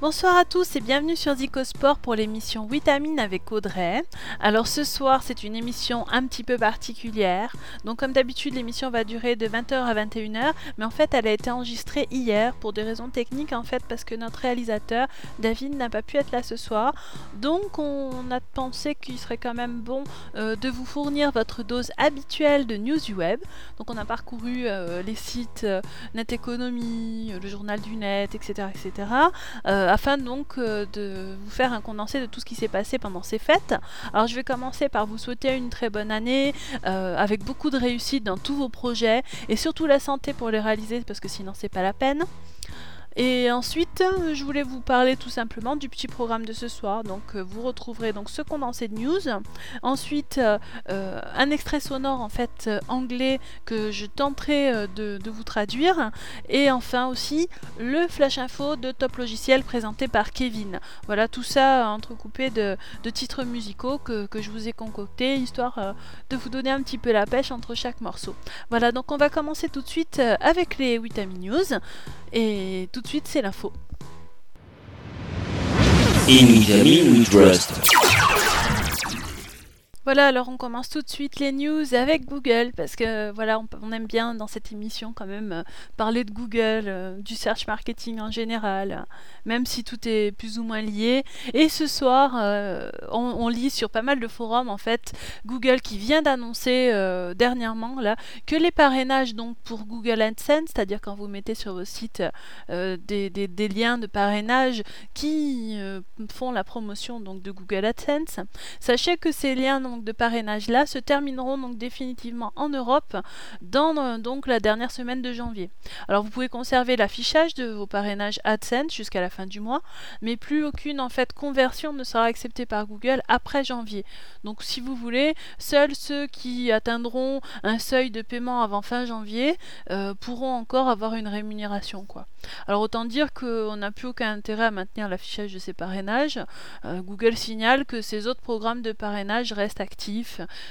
Bonsoir à tous et bienvenue sur Zicosport pour l'émission Vitamine avec Audrey. Alors ce soir c'est une émission un petit peu particulière. Donc comme d'habitude l'émission va durer de 20h à 21h mais en fait elle a été enregistrée hier pour des raisons techniques en fait parce que notre réalisateur David n'a pas pu être là ce soir. Donc on a pensé qu'il serait quand même bon euh, de vous fournir votre dose habituelle de news web. Donc on a parcouru euh, les sites euh, Net Economy, le journal du net, etc. etc. Euh, afin donc euh, de vous faire un condensé de tout ce qui s'est passé pendant ces fêtes. Alors je vais commencer par vous souhaiter une très bonne année euh, avec beaucoup de réussite dans tous vos projets et surtout la santé pour les réaliser parce que sinon c'est pas la peine. Et ensuite, je voulais vous parler tout simplement du petit programme de ce soir. Donc, euh, vous retrouverez donc ce condensé de news. Ensuite, euh, euh, un extrait sonore en fait euh, anglais que je tenterai euh, de, vous traduire. Et enfin aussi le flash info de Top Logiciel présenté par Kevin. Voilà tout ça entrecoupé de, titres musicaux que, que je vous ai concoctés histoire euh, de vous donner un petit peu la pêche entre chaque morceau. Voilà, donc on va commencer tout de suite euh, avec les Vitamin News. Et tout de suite, c'est l'info. In We Trust. Voilà, alors on commence tout de suite les news avec Google, parce que voilà, on, aime bien dans cette émission quand même euh, parler de Google, euh, du search marketing en général, euh, même si tout est plus ou moins lié. Et ce soir, on, lit sur pas mal de forums en fait Google qui vient d'annoncer dernièrement là que les parrainages donc pour Google AdSense, c'est-à-dire quand vous mettez sur vos sites des, liens de parrainage qui font la promotion donc de Google AdSense, Sachez que ces liens de parrainage là se termineront donc définitivement en Europe dans euh, donc la dernière semaine de janvier. Alors vous pouvez conserver l'affichage de vos parrainages AdSense jusqu'à la fin du mois, mais plus aucune en fait conversion ne sera acceptée par Google après janvier. Donc si vous voulez, seuls ceux qui atteindront un seuil de paiement avant fin janvier euh, pourront encore avoir une rémunération quoi. Alors autant dire qu'on n'a plus aucun intérêt à maintenir l'affichage de ces parrainages. Euh, Google signale que ces autres programmes de parrainage restent.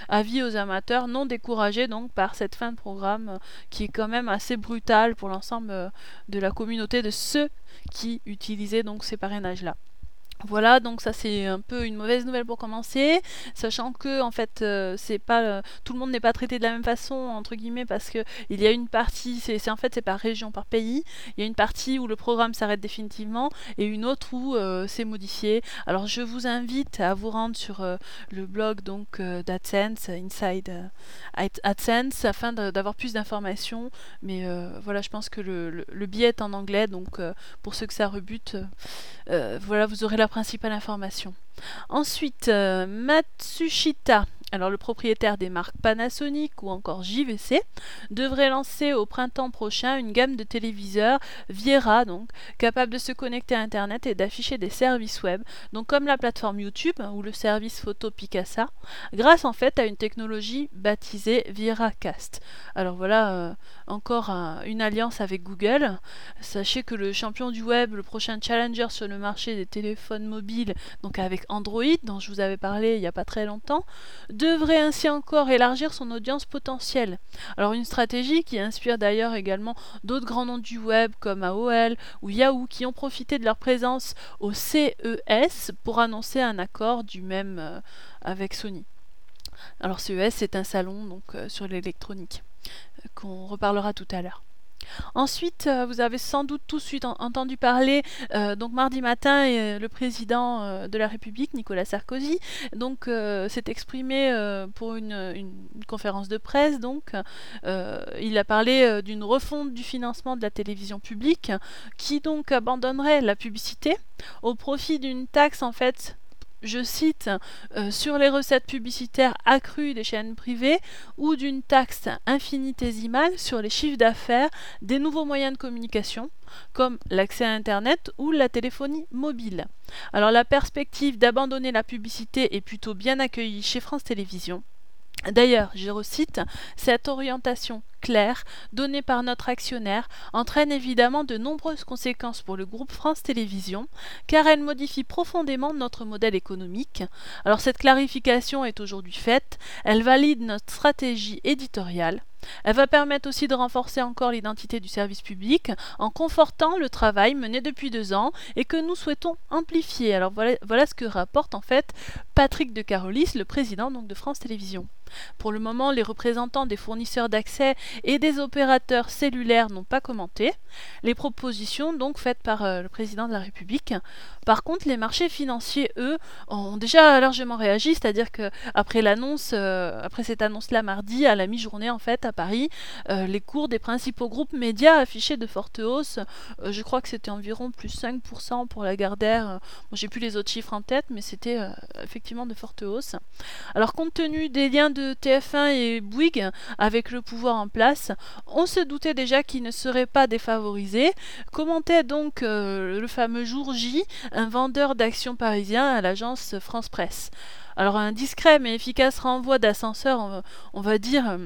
Avis aux amateurs non découragés donc par cette fin de programme euh, qui est quand même assez brutale pour l'ensemble euh, de la communauté de ceux qui utilisaient donc ces parrainages là. Voilà, donc ça c'est un peu une mauvaise nouvelle pour commencer, sachant que en fait euh, c'est pas euh, tout le monde n'est pas traité de la même façon entre guillemets parce que il y a une partie c'est en fait c'est par région par pays, il y a une partie où le programme s'arrête définitivement et une autre où euh, c'est modifié. Alors je vous invite à vous rendre sur le blog donc d'AdSense Inside Ad- AdSense afin d'avoir plus d'informations, mais voilà je pense que le, le, le billet est en anglais donc pour ceux que ça rebute voilà, vous aurez la principale information. Ensuite, euh, Matsushita, alors le propriétaire des marques Panasonic ou encore JVC, devrait lancer au printemps prochain une gamme de téléviseurs Viera, donc capable de se connecter à Internet et d'afficher des services web, donc comme la plateforme YouTube ou le service photo Picasa, grâce en fait à une technologie baptisée VieraCast. Alors voilà, euh, encore un- une alliance avec Google. Sachez que le champion du web, le prochain challenger sur le marché des téléphones mobiles, donc avec Android, dont je vous avais parlé il n'y a pas très longtemps, devrait ainsi encore élargir son audience potentielle. Alors une stratégie qui inspire d'ailleurs également d'autres grands noms du web comme AOL ou Yahoo qui ont profité de leur présence au CES pour annoncer un accord du même euh, avec Sony. Alors CES c'est un salon donc euh, sur l'électronique euh, qu'on reparlera tout à l'heure. Ensuite, euh, vous avez sans doute tout de suite en- entendu parler, euh, donc mardi matin, euh, le président de la République, Nicolas Sarkozy, donc s'est exprimé pour une, une- conférence de presse. Donc, il a parlé d'une refonte du financement de la télévision publique, qui donc abandonnerait la publicité au profit d'une taxe en fait. Je cite, euh, sur les recettes publicitaires accrues des chaînes privées ou d'une taxe infinitésimale sur les chiffres d'affaires des nouveaux moyens de communication, comme l'accès à Internet ou la téléphonie mobile. Alors la perspective d'abandonner la publicité est plutôt bien accueillie chez France Télévisions. D'ailleurs, je recite, cette orientation claires données par notre actionnaire entraîne évidemment de nombreuses conséquences pour le groupe France Télévisions, car elle modifie profondément notre modèle économique. Alors cette clarification est aujourd'hui faite, elle valide notre stratégie éditoriale. Elle va permettre aussi de renforcer encore l'identité du service public en confortant le travail mené depuis deux ans et que nous souhaitons amplifier. Alors voilà, ce que rapporte en fait Patrick de Carolis, le président de France Télévisions. Pour le moment, les représentants des fournisseurs d'accès et des opérateurs cellulaires n'ont pas commenté les propositions donc faites par euh, le président de la République. Par contre, les marchés financiers, eux, ont déjà largement réagi, c'est-à-dire que après l'annonce, euh, après cette annonce-là mardi à la mi-journée en fait Paris, euh, les cours des principaux groupes médias affichaient de fortes hausses. je crois que c'était environ plus 5% pour la Gardère. Bon, J'ai plus les autres chiffres en tête, mais c'était effectivement de fortes hausses. Alors compte tenu des liens de TF1 et Bouygues avec le pouvoir en place, on se doutait déjà qu'ils ne seraient pas défavorisés. Commentait donc euh, le fameux jour J, un vendeur d'actions parisien à l'agence France Presse. Alors un discret mais efficace renvoi d'ascenseur, on, va dire euh,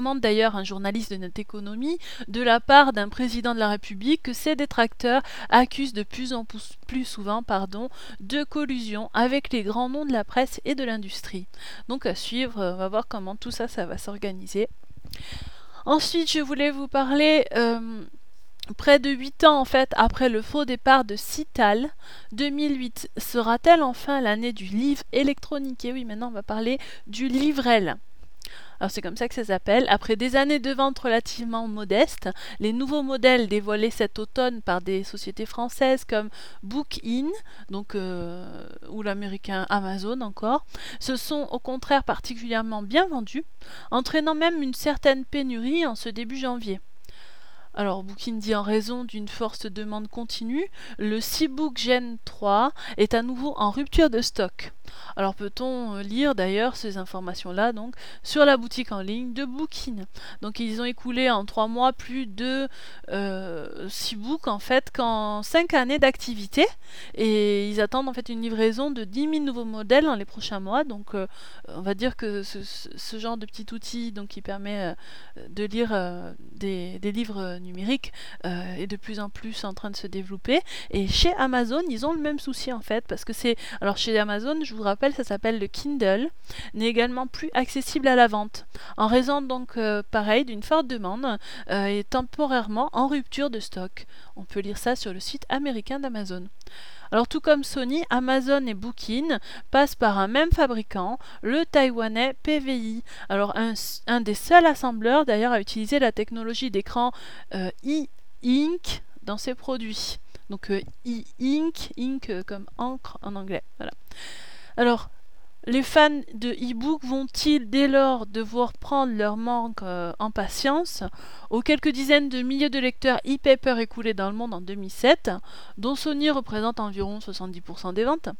d'ailleurs un journaliste de notre économie de la part d'un président de la République que ses détracteurs accusent de plus en plus souvent pardon, de collusion avec les grands noms de la presse et de l'industrie. Donc à suivre, on va voir comment tout ça, va s'organiser. Ensuite, je voulais vous parler euh, près de 8 ans en fait après le faux départ de Cital, 2008 sera-t-elle enfin l'année du livre électronique? Et oui, maintenant on va parler du livrel. Alors c'est comme ça que ça s'appelle. Après des années de vente relativement modestes, les nouveaux modèles dévoilés cet automne par des sociétés françaises comme Bookin, donc euh, ou l'américain Amazon encore, se sont au contraire particulièrement bien vendus, entraînant même une certaine pénurie en ce début janvier. Alors, Booking dit en raison d'une forte demande continue, le Seabook Gen 3 est à nouveau en rupture de stock. Alors peut-on euh, lire d'ailleurs ces informations-là donc sur la boutique en ligne de Booking. Donc ils ont écoulé en trois mois plus de euh, six books en fait qu'en cinq années d'activité et ils attendent en fait une livraison de 10 000 nouveaux modèles dans les prochains mois. Donc euh, on va dire que ce, genre de petit outil donc qui permet de lire des, des, livres numériques est de plus en plus en train de se développer. Et chez Amazon ils ont le même souci en fait parce que c'est alors chez Amazon je vous rappelle, ça s'appelle le Kindle, n'est également plus accessible à la vente, en raison donc euh, pareil d'une forte demande euh, et temporairement en rupture de stock. On peut lire ça sur le site américain d'Amazon. Alors tout comme Sony, Amazon et Booking passent par un même fabricant, le taïwanais PVI. Alors un, des seuls assembleurs d'ailleurs à utiliser la technologie d'écran euh, e-ink dans ses produits. Donc e-ink, ink comme encre en anglais. Voilà. Alors, les fans de e-book vont-ils dès lors devoir prendre leur manque euh, en patience? Aux quelques dizaines de milliers de lecteurs e-paper écoulés dans le monde en 2007, dont Sony représente environ 70% des ventes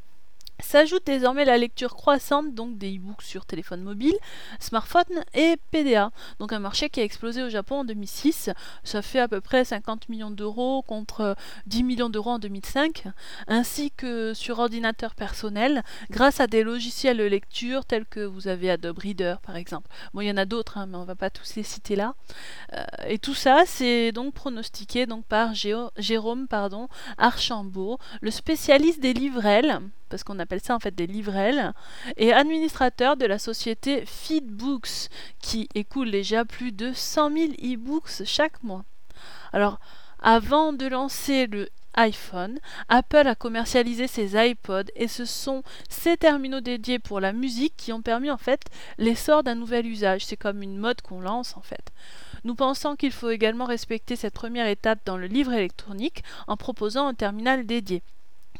S'ajoute désormais la lecture croissante donc des e-books sur téléphone mobile, smartphone et PDA. Donc un marché qui a explosé au Japon en 2006. Ça fait à peu près 50 millions d'euros contre 10 millions d'euros en 2005, ainsi que sur ordinateur personnel grâce à des logiciels de lecture tels que vous avez Adobe Reader par exemple. Bon, il y en a d'autres, hein, mais on va pas tous les citer là. Euh, et tout ça, c'est donc pronostiqué par Jérôme pardon, Archambault, le spécialiste des livrelles parce qu'on appelle ça en fait des livrelles, et administrateur de la société Feedbooks, qui écoule déjà plus de 100 000 e-books chaque mois. Alors, avant de lancer le iPhone, Apple a commercialisé ses iPods et ce sont ces terminaux dédiés pour la musique qui ont permis en fait l'essor d'un nouvel usage. C'est comme une mode qu'on lance en fait. Nous pensons qu'il faut également respecter cette première étape dans le livre électronique en proposant un terminal dédié.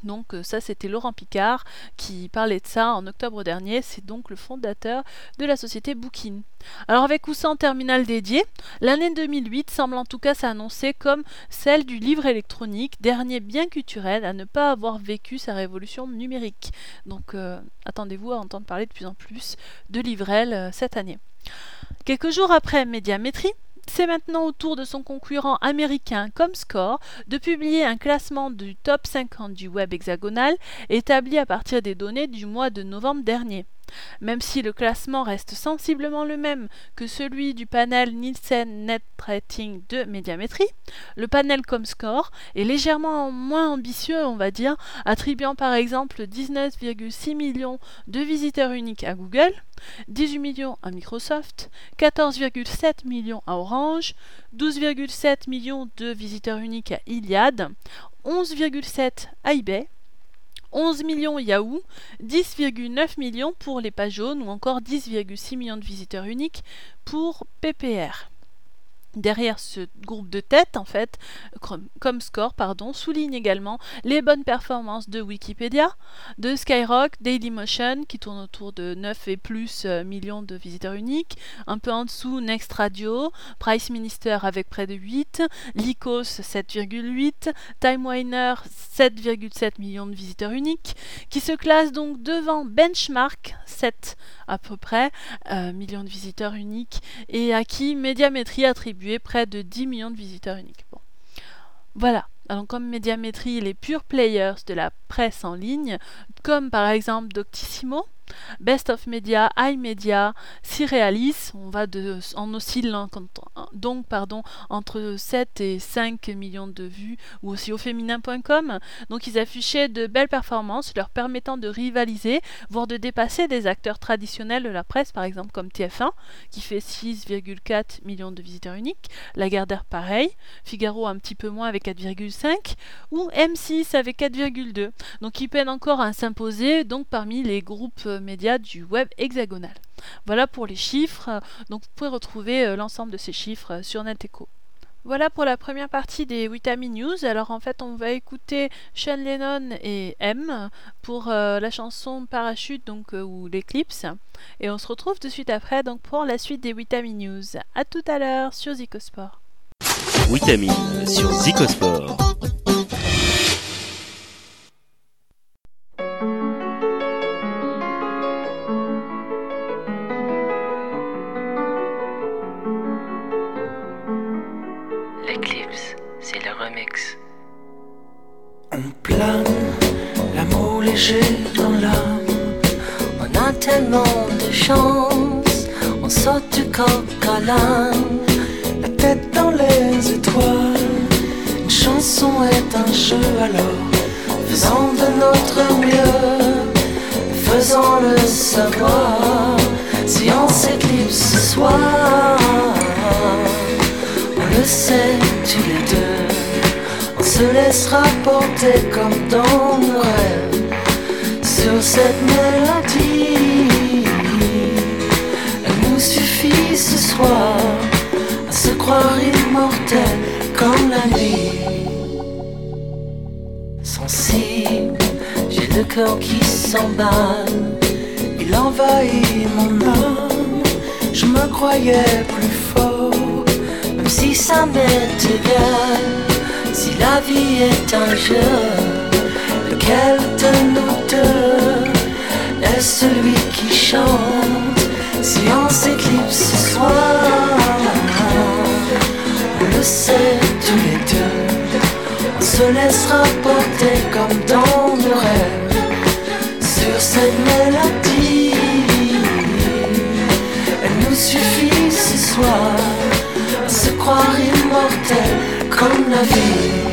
Donc euh, ça c'était Laurent Picard qui parlait de ça en octobre dernier, c'est donc le fondateur de la société Booking. Alors avec ou sans terminal dédié, l'année 2008 semble en tout cas s'annoncer comme celle du livre électronique, dernier bien culturel à ne pas avoir vécu sa révolution numérique. Donc euh, attendez-vous à entendre parler de plus en plus de livrel euh, cette année. Quelques jours après Médiamétrie, c'est maintenant au tour de son concurrent américain Comscore de publier un classement du top 50 du web hexagonal établi à partir des données du mois de novembre dernier. Même si le classement reste sensiblement le même que celui du panel Nielsen Net Rating de médiamétrie, le panel Comscore est légèrement moins ambitieux, on va dire, attribuant par exemple 19,6 millions de visiteurs uniques à Google, 18 millions à Microsoft, 14,7 millions à Orange, 12,7 millions de visiteurs uniques à Iliad, 11,7 à eBay, 11 millions Yahoo, 10,9 millions pour les pages jaunes ou encore 10,6 millions de visiteurs uniques pour PPR derrière ce groupe de tête, en fait, Comscore pardon, souligne également les bonnes performances de Wikipédia, de Skyrock, Dailymotion, qui tourne autour de 9 et plus euh, millions de visiteurs uniques, un peu en dessous Next Radio, Price Minister avec près de 8, Lycos 7,8, Time Warner 7,7 millions de visiteurs uniques, qui se classe donc devant Benchmark 7 à peu près euh, millions de visiteurs uniques et à qui Médiamétrie près de 10 millions de visiteurs uniques. Voilà. Alors comme Médiamétrie, les pure players de la presse en ligne, comme par exemple Doctissimo, Best of Media, iMedia, Cyrealis, on va de, en oscillant donc pardon, entre 7 et 5 millions de vues, ou aussi au féminin.com. Donc ils affichaient de belles performances leur permettant de rivaliser, voire de dépasser des acteurs traditionnels de la presse, par exemple comme TF1, qui fait 6,4 millions de visiteurs uniques, Lagardère pareil, Figaro un petit peu moins avec 4,5, ou M6 avec 4,2. Donc ils peinent encore à s'imposer donc parmi les groupes médias du web hexagonal. Voilà pour les chiffres, donc vous pouvez retrouver euh, l'ensemble de ces chiffres euh, sur NetEcho. Voilà pour la première partie des Witami News. Alors en fait, on va écouter Sean Lennon et M pour euh, la chanson Parachute donc ou l'Eclipse et on se retrouve tout de suite après donc pour la suite des Witami News. À tout à l'heure sur Zicosport. Witami sur Zicosport. La tête dans les étoiles. Une chanson est un jeu alors, faisons de notre mieux, faisons le savoir. Si on s'éclipse ce soir, on le sait tous les deux, on se laissera porter comme dans nos rêves sur cette mélodie. À se croire immortel comme la nuit. Sensible, j'ai le cœur qui s'emballe, il envahit mon âme. Je me croyais plus fort, même si ça m'est égal. Si la vie est un jeu, lequel de nous est celui qui chante? Si on s'éclipse On se laissera porter comme dans nos rêves. Sur cette mélodie Elle nous suffit ce soir. À se croire immortel comme la vie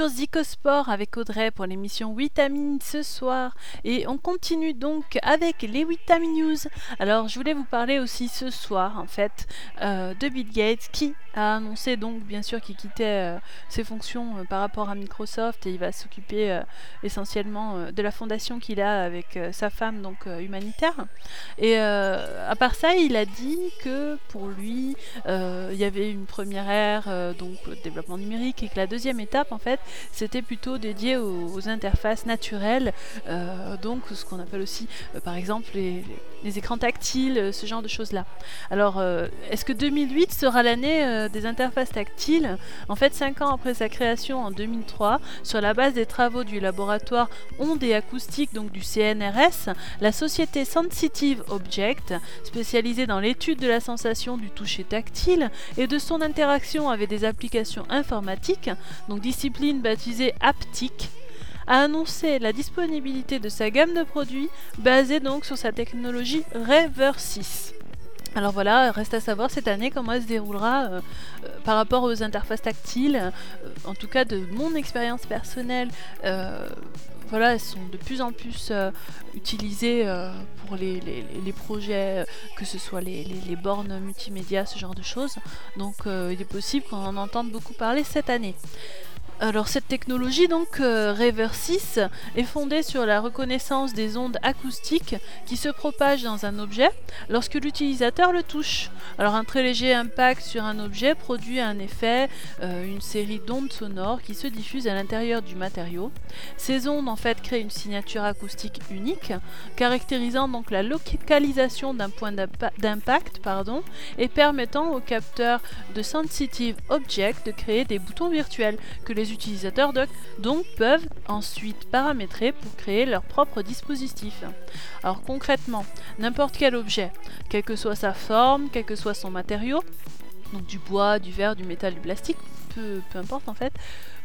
sur Zicosport avec Audrey pour l'émission Vitamine ce soir. Et on continue donc avec les Vitamine News. Alors, je voulais vous parler aussi ce soir, en fait, euh, de Bill Gates qui a annoncé donc, bien sûr, qu'il quittait euh, ses fonctions euh, par rapport à Microsoft et il va s'occuper essentiellement de la fondation qu'il a avec sa femme, donc humanitaire. Et à part ça, il a dit que pour lui, il y avait une première ère, donc développement numérique, et que la deuxième étape, en fait, c'était plutôt dédié aux, interfaces naturelles, donc ce qu'on appelle aussi, euh, par exemple, les, écrans tactiles, euh, ce genre de choses-là. Alors, est-ce que 2008 sera l'année des interfaces tactiles? En fait, 5 ans après sa création en 2003, sur la base des travaux du laboratoire ondes et acoustique, donc du CNRS, la société Sensitive Object, spécialisée dans l'étude de la sensation du toucher tactile et de son interaction avec des applications informatiques, donc discipline baptisée Aptic, a annoncé la disponibilité de sa gamme de produits basée donc sur sa technologie Rever 6. Alors voilà, reste à savoir cette année comment elle se déroulera euh, euh, par rapport aux interfaces tactiles. Euh, en tout cas, de mon expérience personnelle, voilà, elles sont de plus en plus utilisées pour les, projets, que ce soit les, les, bornes multimédia, ce genre de choses. Donc il est possible qu'on en entende beaucoup parler cette année. Alors cette technologie donc euh, Rever 6 est fondée sur la reconnaissance des ondes acoustiques qui se propagent dans un objet lorsque l'utilisateur le touche. Alors un très léger impact sur un objet produit un effet, euh, une série d'ondes sonores qui se diffusent à l'intérieur du matériau. Ces ondes en fait créent une signature acoustique unique, caractérisant donc la localisation d'un point d'impact et permettant au capteur de Sensitive Object de créer des boutons virtuels que les utilisateurs donc peuvent ensuite paramétrer pour créer leur propre dispositif. Alors concrètement, n'importe quel objet, quelle que soit sa forme, quel que soit son matériau, donc du bois, du verre, du métal, du plastique, peu, peu importe en fait,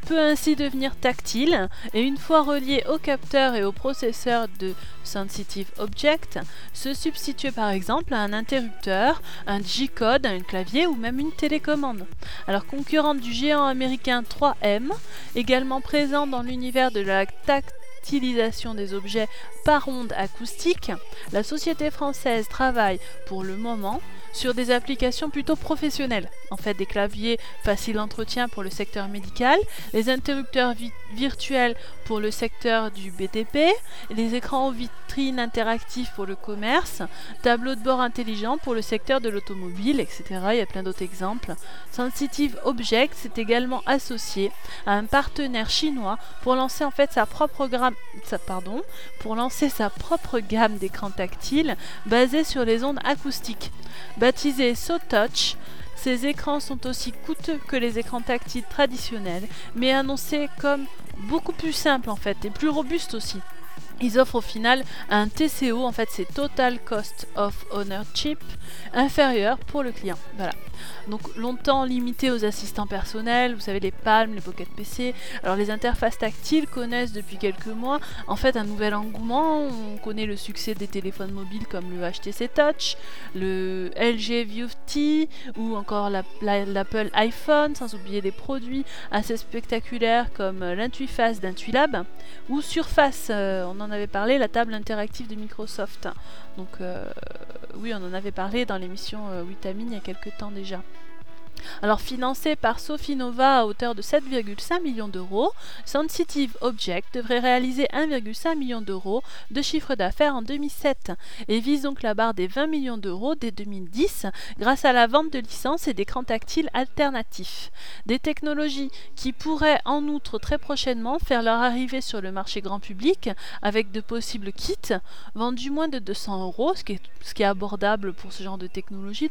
peut ainsi devenir tactile et une fois relié au capteur et au processeur de Sensitive Object, se substituer par exemple à un interrupteur, un G-code, un clavier ou même une télécommande. Alors concurrente du géant américain 3M, également présent dans l'univers de la tactilisation des objets par ondes acoustiques, la société française travaille pour le moment sur des applications plutôt professionnelles. En fait, des claviers faciles d'entretien pour le secteur médical, les interrupteurs virtuels pour le secteur du BTP, les écrans aux vitrines interactifs pour le commerce, tableaux de bord intelligents pour le secteur de l'automobile, etc. Il y a plein d'autres exemples. Sensitive Object s'est également associé à un partenaire chinois pour lancer en fait sa propre, pardon, pour lancer sa propre gamme d'écrans tactiles basés sur les ondes acoustiques. Baptisé SoTouch, ces écrans sont aussi coûteux que les écrans tactiles traditionnels, mais annoncés comme beaucoup plus simples en fait et plus robustes aussi. Ils offrent au final un TCO, en fait c'est Total Cost of Ownership, inférieur pour le client. Voilà. Donc longtemps limité aux assistants personnels, vous savez les palmes, les pocket PC. Alors les interfaces tactiles connaissent depuis quelques mois en fait un nouvel engouement. On connaît le succès des téléphones mobiles comme le HTC Touch, le LG View T ou encore l'Apple iPhone, sans oublier des produits assez spectaculaires comme l'Intuiface d'Intuilab ou Surface, euh, on en avait parlé, la table interactive de Microsoft. Donc euh, oui, on en avait parlé dans l'émission euh, Vitamine il y a quelques temps déjà. Alors financé par Sophie Nova à hauteur de 7,5 millions d'euros, Sensitive Object devrait réaliser 1,5 million d'euros de chiffre d'affaires en 2007 et vise donc la barre des 20 millions d'euros dès 2010 grâce à la vente de licences et d'écrans tactiles alternatifs. Des technologies qui pourraient en outre très prochainement faire leur arrivée sur le marché grand public avec de possibles kits vendus moins de 200 euros, ce qui est, abordable pour ce genre de technologie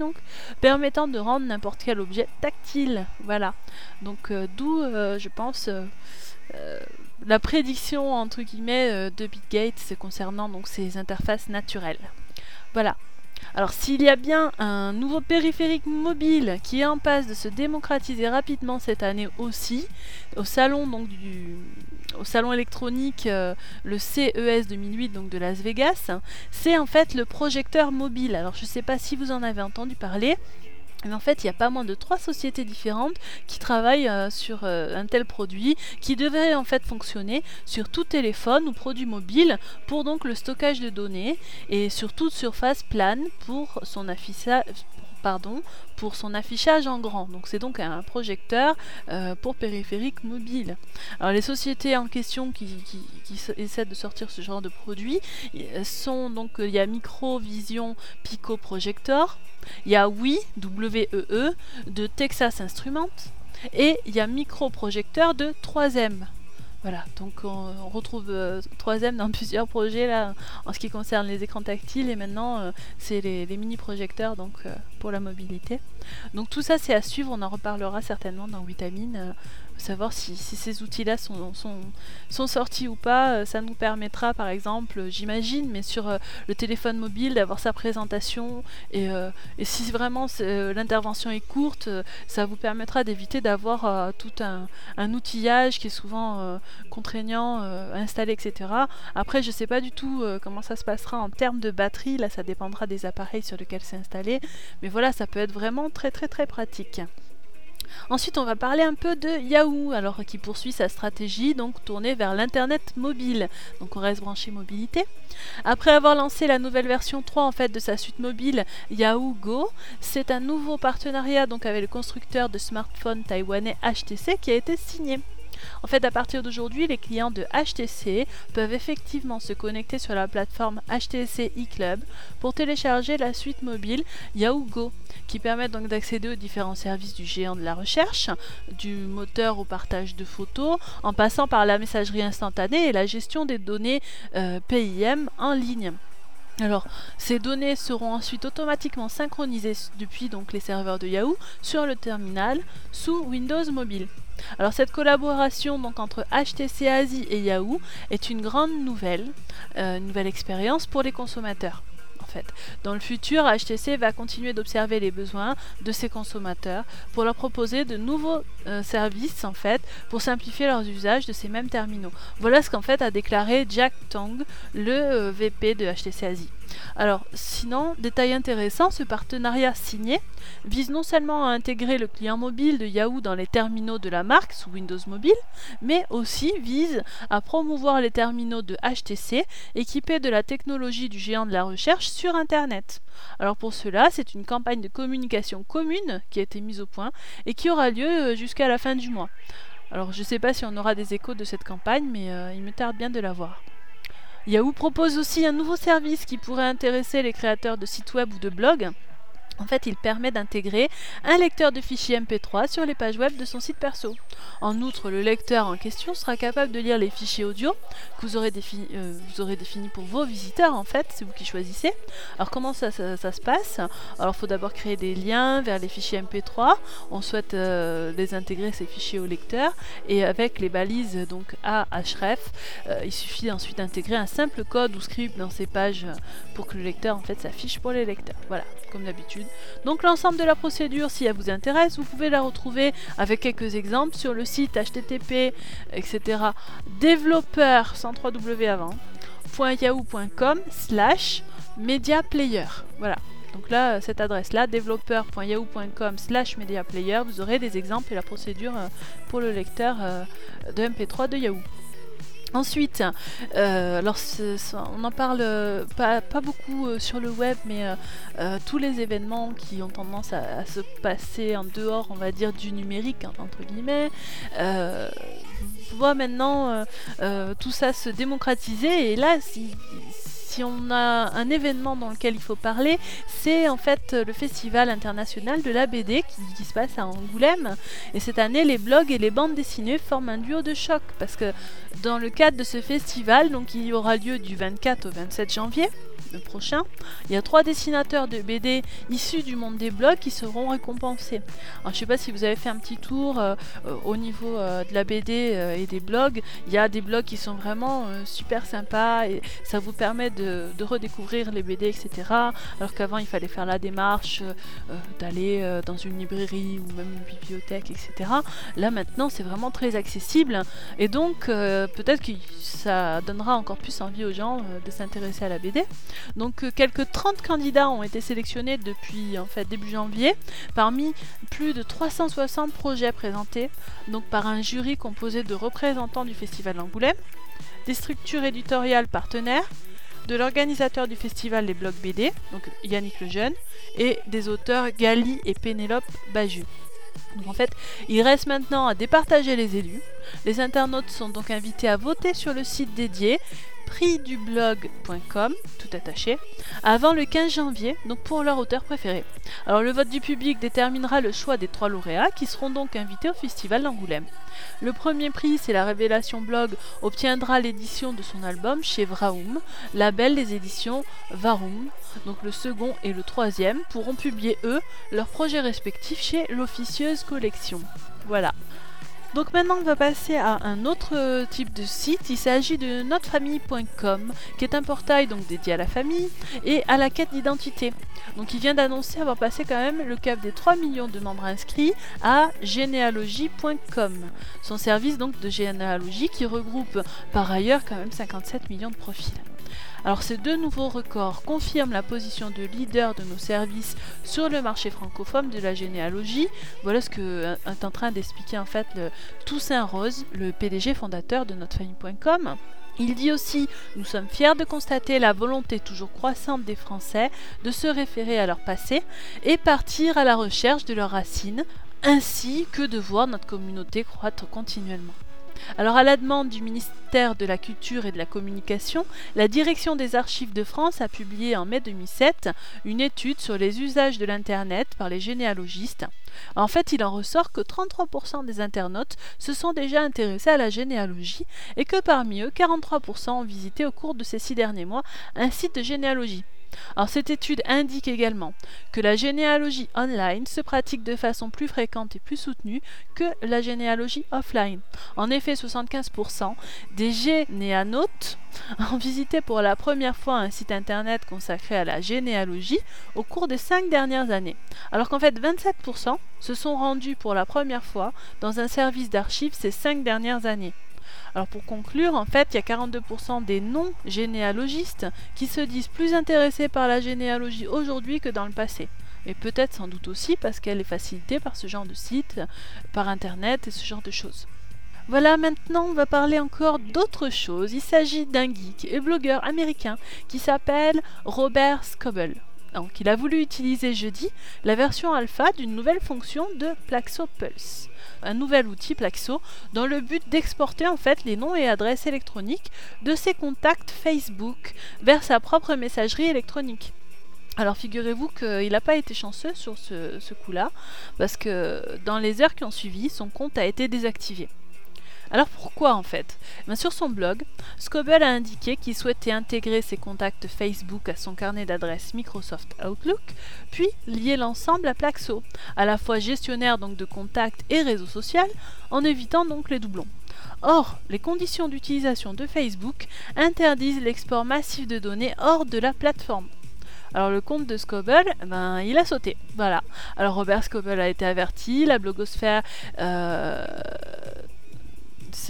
permettant de rendre n'importe quel objet tactile. Voilà. Donc euh, d'où, euh, je pense, euh, la prédiction entre guillemets de Bill Gates concernant donc ces interfaces naturelles. Voilà. Alors s'il y a bien un nouveau périphérique mobile qui est en passe de se démocratiser rapidement cette année aussi, au salon donc du au salon électronique le CES 2008 donc de Las Vegas, c'est en fait le projecteur mobile. Alors je ne sais pas si vous en avez entendu parler, Mais en fait, il n'y a pas moins de trois sociétés différentes qui travaillent euh, sur euh, un tel produit qui devrait en fait fonctionner sur tout téléphone ou produit mobile pour donc le stockage de données et sur toute surface plane pour son affichage pardon, pour son affichage en grand. Donc c'est donc un projecteur euh, pour périphérique mobile. Alors les sociétés en question qui, essaient de sortir ce genre de produit sont donc il y a Microvision Pico Projector, il y a Wii WEE e, de Texas Instruments et il y a Microprojecteur de 3M. Voilà, donc on, retrouve 3M euh, dans plusieurs projets là en ce qui concerne les écrans tactiles et maintenant euh, c'est les, mini projecteurs donc euh, pour la mobilité. Donc tout ça c'est à suivre, on en reparlera certainement dans Vitamine savoir si, ces outils-là sont, sont, sortis ou pas. Euh, ça nous permettra, par exemple, j'imagine, mais sur euh, le téléphone mobile, d'avoir sa présentation. Et, euh, si vraiment l'intervention est courte, ça vous permettra d'éviter d'avoir tout un, outillage qui est souvent contraignant à installer, etc. Après, je ne sais pas du tout comment ça se passera en termes de batterie. Là, ça dépendra des appareils sur lesquels c'est installé. Mais voilà, ça peut être vraiment très très très pratique. Ensuite, on va parler un peu de Yahoo, alors qui poursuit sa stratégie, donc tournée vers l'internet mobile. Donc on reste branché mobilité. Après avoir lancé la nouvelle version 3 en fait de sa suite mobile Yahoo Go, c'est un nouveau partenariat donc avec le constructeur de smartphones taïwanais HTC qui a été signé. En fait, à partir d'aujourd'hui, les clients de HTC peuvent effectivement se connecter sur la plateforme HTC eClub pour télécharger la suite mobile Yahoo Go, qui permet donc d'accéder aux différents services du géant de la recherche, du moteur au partage de photos, en passant par la messagerie instantanée et la gestion des données euh, PIM en ligne. Alors, ces données seront ensuite automatiquement synchronisées depuis les serveurs de Yahoo sur le terminal sous Windows Mobile. Alors cette collaboration entre HTC Asie et Yahoo est une grande nouvelle, euh, nouvelle expérience pour les consommateurs. Dans le futur, HTC va continuer d'observer les besoins de ses consommateurs pour leur proposer de nouveaux euh, services en fait pour simplifier leurs usages de ces mêmes terminaux. Voilà ce qu'en fait a déclaré Jack Tong, le euh, VP de HTC Asie. Alors, sinon, détail intéressant, ce partenariat signé vise non seulement à intégrer le client mobile de Yahoo dans les terminaux de la marque sous Windows Mobile, mais aussi vise à promouvoir les terminaux de HTC équipés de la technologie du géant de la recherche sur Internet. Alors pour cela, c'est une campagne de communication commune qui a été mise au point et qui aura lieu euh, jusqu'à la fin du mois. Alors je ne sais pas si on aura des échos de cette campagne, mais euh, il me tarde bien de la voir. Yahoo propose aussi un nouveau service qui pourrait intéresser les créateurs de sites web ou de blogs. En fait, il permet d'intégrer un lecteur de fichiers MP3 sur les pages web de son site perso. En outre, le lecteur en question sera capable de lire les fichiers audio que vous aurez, euh, définis pour vos visiteurs, en fait, c'est vous qui choisissez. Alors, comment ça, se passe? Alors, il faut d'abord créer des liens vers les fichiers MP3. On souhaite euh, les intégrer, ces fichiers, au lecteur. Et avec les balises donc A, href, euh, il suffit ensuite d'intégrer un simple code ou script dans ces pages pour que le lecteur, en fait, s'affiche pour les lecteurs. Voilà, comme d'habitude. Donc l'ensemble de la procédure, si elle vous intéresse, vous pouvez la retrouver avec quelques exemples sur le site http etc. développeur 103w avant .yahoo.com slash media player. Voilà. Donc là, cette adresse-là, développeur.yahoo.com slash media player, vous aurez des exemples et la procédure euh, pour le lecteur euh, de MP3 de Yahoo. Ensuite, euh, alors on en parle euh, pas, beaucoup euh, sur le web, mais tous les événements qui ont tendance à, se passer en dehors, on va dire, du numérique, hein, entre guillemets, voit maintenant tout ça se démocratiser. Et là, si, si on a un événement dans lequel il faut parler, c'est en fait le Festival international de la BD qui, se passe à Angoulême. Et cette année, les blogs et les bandes dessinées forment un duo de choc parce que dans le cadre de ce festival, donc il y aura lieu du 24 au 27 janvier, prochain, il y a trois dessinateurs de BD issus du monde des blogs qui seront récompensés. Je sais pas si vous avez fait un petit tour euh, euh, au niveau euh, de la BD et des blogs. Il y a des blogs qui sont vraiment super sympas et ça vous permet de, redécouvrir les BD, etc. Alors qu'avant, il fallait faire la démarche d'aller dans une librairie ou même une bibliothèque, etc. Là, maintenant, c'est vraiment très accessible et donc peut-être que ça donnera encore plus envie aux gens de s'intéresser à la BD. Donc euh, quelques 30 candidats ont été sélectionnés depuis en fait début janvier parmi plus de 360 projets présentés donc par un jury composé de représentants du festival d'Angoulême, des structures éditoriales partenaires, de l'organisateur du festival Les Blocs BD, donc Yannick Lejeune, et des auteurs Gali et Pénélope Baju. Donc en fait, il reste maintenant à départager les élus. Les internautes sont donc invités à voter sur le site dédié prixdublog.com, tout attaché, avant le 15 janvier, donc pour leur auteur préféré. Alors le vote du public déterminera le choix des trois lauréats qui seront donc invités au festival d'Angoulême. Le premier prix, c'est la Révélation Blog, obtiendra l'édition de son album chez Vraum, label des éditions Varum. Donc le second et le troisième pourront publier eux leurs projets respectifs chez l'officieuse collection. Voilà. Donc maintenant on va passer à un autre euh, type de site. Il s'agit de notefamille.com qui est un portail donc dédié à la famille et à la quête d'identité. Donc il vient d'annoncer avoir passé quand même le cap des 3 millions de membres inscrits à généalogie.com. Son service donc de généalogie qui regroupe par ailleurs quand même 57 millions de profils. Alors ces deux nouveaux records confirment la position de leader de nos services sur le marché francophone de la généalogie. Voilà ce que euh, est en train d'expliquer en fait le Toussaint Rose, le PDG fondateur de notefamille.com. Il dit aussi Nous sommes fiers de constater la volonté toujours croissante des Français de se référer à leur passé et partir à la recherche de leurs racines, ainsi que de voir notre communauté croître continuellement. Alors à la demande du ministère de la Culture et de la Communication, la Direction des Archives de France a publié en mai 2007 une étude sur les usages de l'Internet par les généalogistes. En fait, il en ressort que 33% des internautes se sont déjà intéressés à la généalogie et que parmi eux, 43% ont visité au cours de ces six derniers mois un site de généalogie. Alors cette étude indique également que la généalogie online se pratique de façon plus fréquente et plus soutenue que la généalogie offline. En effet, 75% des généanotes ont visité pour la première fois un site internet consacré à la généalogie au cours des cinq dernières années, alors qu'en fait 27% se sont rendus pour la première fois dans un service d'archives ces cinq dernières années. Alors pour conclure, en fait, il y a 42% des non-généalogistes qui se disent plus intéressés par la généalogie aujourd'hui que dans le passé. Et peut-être sans doute aussi parce qu'elle est facilitée par ce genre de site, par internet et ce genre de choses. Voilà, maintenant on va parler encore d'autre chose. Il s'agit d'un geek et blogueur américain qui s'appelle Robert Scoble. Donc, il a voulu utiliser jeudi la version alpha d'une nouvelle fonction de Plaxo Pulse un nouvel outil Plaxo dans le but d'exporter en fait les noms et adresses électroniques de ses contacts Facebook vers sa propre messagerie électronique. Alors figurez-vous qu'il n'a pas été chanceux sur ce, ce coup-là, parce que dans les heures qui ont suivi, son compte a été désactivé. Alors pourquoi en fait? Ben, Sur son blog, Scoble a indiqué qu'il souhaitait intégrer ses contacts Facebook à son carnet d'adresses Microsoft Outlook, puis lier l'ensemble à Plaxo, à la fois gestionnaire donc de contacts et réseau social, en évitant donc les doublons. Or, les conditions d'utilisation de Facebook interdisent l'export massif de données hors de la plateforme. Alors le compte de Scoble, ben, il a sauté. Voilà. Alors Robert Scoble a été averti, la blogosphère euh,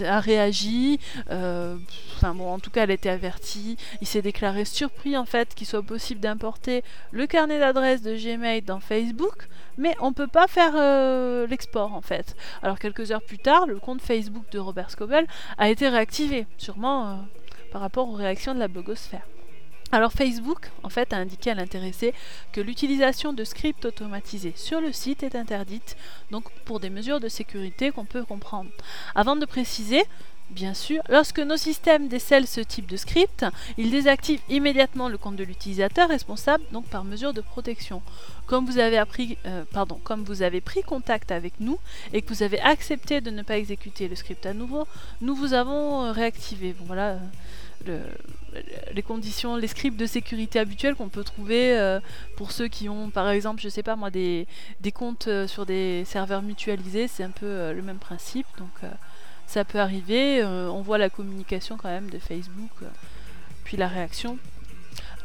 a réagi. Euh, en tout cas, elle a été avertie. Il s'est déclaré surpris en fait qu'il soit possible d'importer le carnet d'adresse de Gmail dans Facebook, mais on peut pas faire euh, l'export en fait. Alors quelques heures plus tard, le compte Facebook de Robert Scoble a été réactivé, sûrement euh, par rapport aux réactions de la blogosphère. Alors Facebook, a indiqué à l'intéressé que l'utilisation de scripts automatisés sur le site est interdite, donc pour des mesures de sécurité qu'on peut comprendre. Avant de préciser, Bien sûr, lorsque nos systèmes décèlent ce type de script, ils désactivent immédiatement le compte de l'utilisateur responsable, donc par mesure de protection. Comme vous avez euh, pris contact avec nous et que vous avez accepté de ne pas exécuter le script à nouveau, nous vous avons euh, réactivé. voilà. Euh, les conditions, les scripts de sécurité habituels qu'on peut trouver euh, pour ceux qui ont, par exemple, je sais pas moi, des, comptes euh, sur des serveurs mutualisés, c'est un peu euh, le même principe. Donc ça peut arriver. on voit la communication quand même de Facebook, puis la réaction.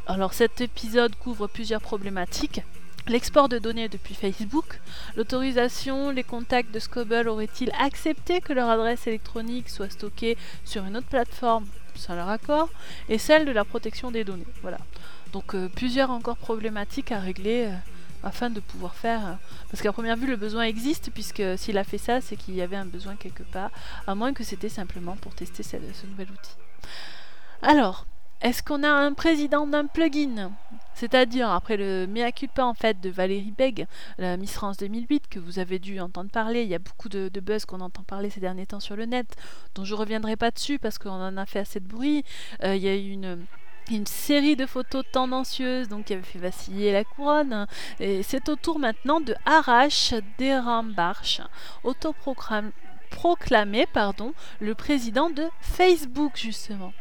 Alors cet épisode couvre plusieurs problématiques. L'export de données depuis Facebook, l'autorisation, les contacts de Scoble auraient-ils accepté que leur adresse électronique soit stockée sur une autre plateforme leur accord, et celle de la protection des données. Voilà. Donc euh, plusieurs encore problématiques à régler euh, afin de pouvoir faire. euh, parce qu'à première vue, le besoin existe, puisque s'il a fait ça, c'est qu'il y avait un besoin quelque part, à moins que c'était simplement pour tester ce nouvel outil. Alors, est-ce qu'on a un président d'un plugin? C'est-à-dire, après le mea culpa en fait de Valérie Beg, la Miss France 2008, que vous avez dû entendre parler, il y a beaucoup de, buzz qu'on entend parler ces derniers temps sur le net, dont je reviendrai pas dessus parce qu'on en a fait assez de bruit. Euh, il y a eu une série de photos tendancieuses donc qui avait fait vaciller la couronne et c'est au tour maintenant de Arash Derambarch autoproclamé proclamé pardon le président de Facebook justement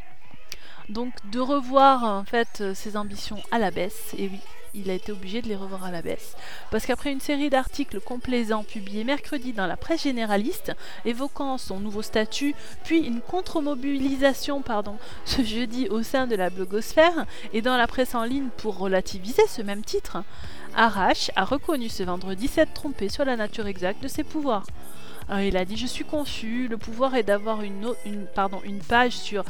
donc de revoir en fait euh, ses ambitions à la baisse et oui il a été obligé de les revoir à la baisse. Parce qu'après une série d'articles complaisants publiés mercredi dans la presse généraliste, évoquant son nouveau statut, puis une contre-mobilisation ce jeudi au sein de la blogosphère et dans la presse en ligne pour relativiser ce même titre, Arash a reconnu ce vendredi s'être trompé sur la nature exacte de ses pouvoirs. Alors, il a dit Je suis confus, le pouvoir est d'avoir une page sur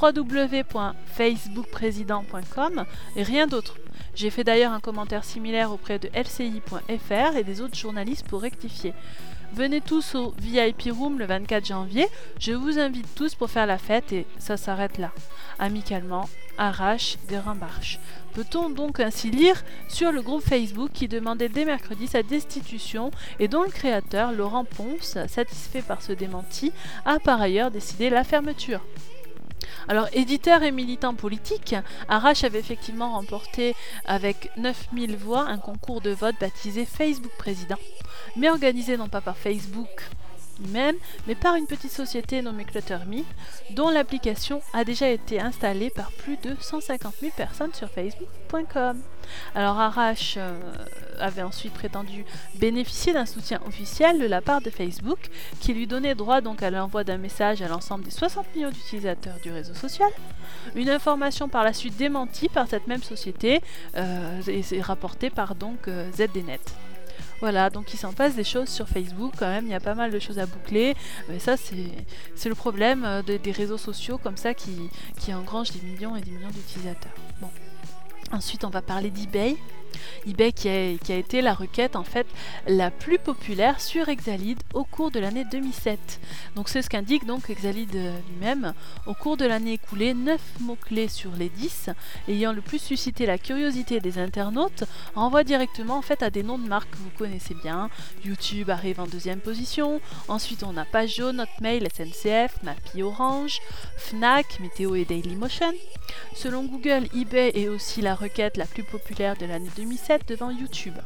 www.facebookprésident.com et rien d'autre. J'ai fait d'ailleurs un commentaire similaire auprès de lci.fr et des autres journalistes pour rectifier. Venez tous au VIP Room le 24 janvier, je vous invite tous pour faire la fête et ça s'arrête là. Amicalement, Arash Derimbarch. Peut-on donc ainsi lire sur le groupe Facebook qui demandait dès mercredi sa destitution et dont le créateur, Laurent Ponce, satisfait par ce démenti, a par ailleurs décidé la fermeture? Alors, éditeur et militant politique, Arash avait effectivement remporté avec 9000 voix un concours de vote baptisé Facebook Président, mais organisé non pas par Facebook lui-même, mais par une petite société nommée ClutterMe, dont l'application a déjà été installée par plus de 150 000 personnes sur Facebook.com. Alors Arash euh, avait ensuite prétendu bénéficier d'un soutien officiel de la part de Facebook, qui lui donnait droit donc à l'envoi d'un message à l'ensemble des 60 millions d'utilisateurs du réseau social. Une information par la suite démentie par cette même société euh, et c'est rapporté par donc euh, ZDNet. Voilà, donc il s'en passe des choses sur Facebook quand même, il y a pas mal de choses à boucler, mais ça c'est le problème euh, de- des réseaux sociaux comme ça qui, qui engrangent des millions et des millions d'utilisateurs. Ensuite on va parler d'eBay. eBay qui a, été la requête en fait la plus populaire sur Exalid au cours de l'année 2007. Donc c'est ce qu'indique donc Exalid euh, lui-même. Au cours de l'année écoulée, 9 mots-clés sur les 10 ayant le plus suscité la curiosité des internautes renvoient directement en fait à des noms de marques que vous connaissez bien. YouTube arrive en deuxième position. Ensuite on a Page Jaune, Hotmail, SNCF, Mappy Orange, Fnac, Météo et Dailymotion. Selon Google, eBay est aussi la requête la plus populaire de l'année 2007 devant YouTube.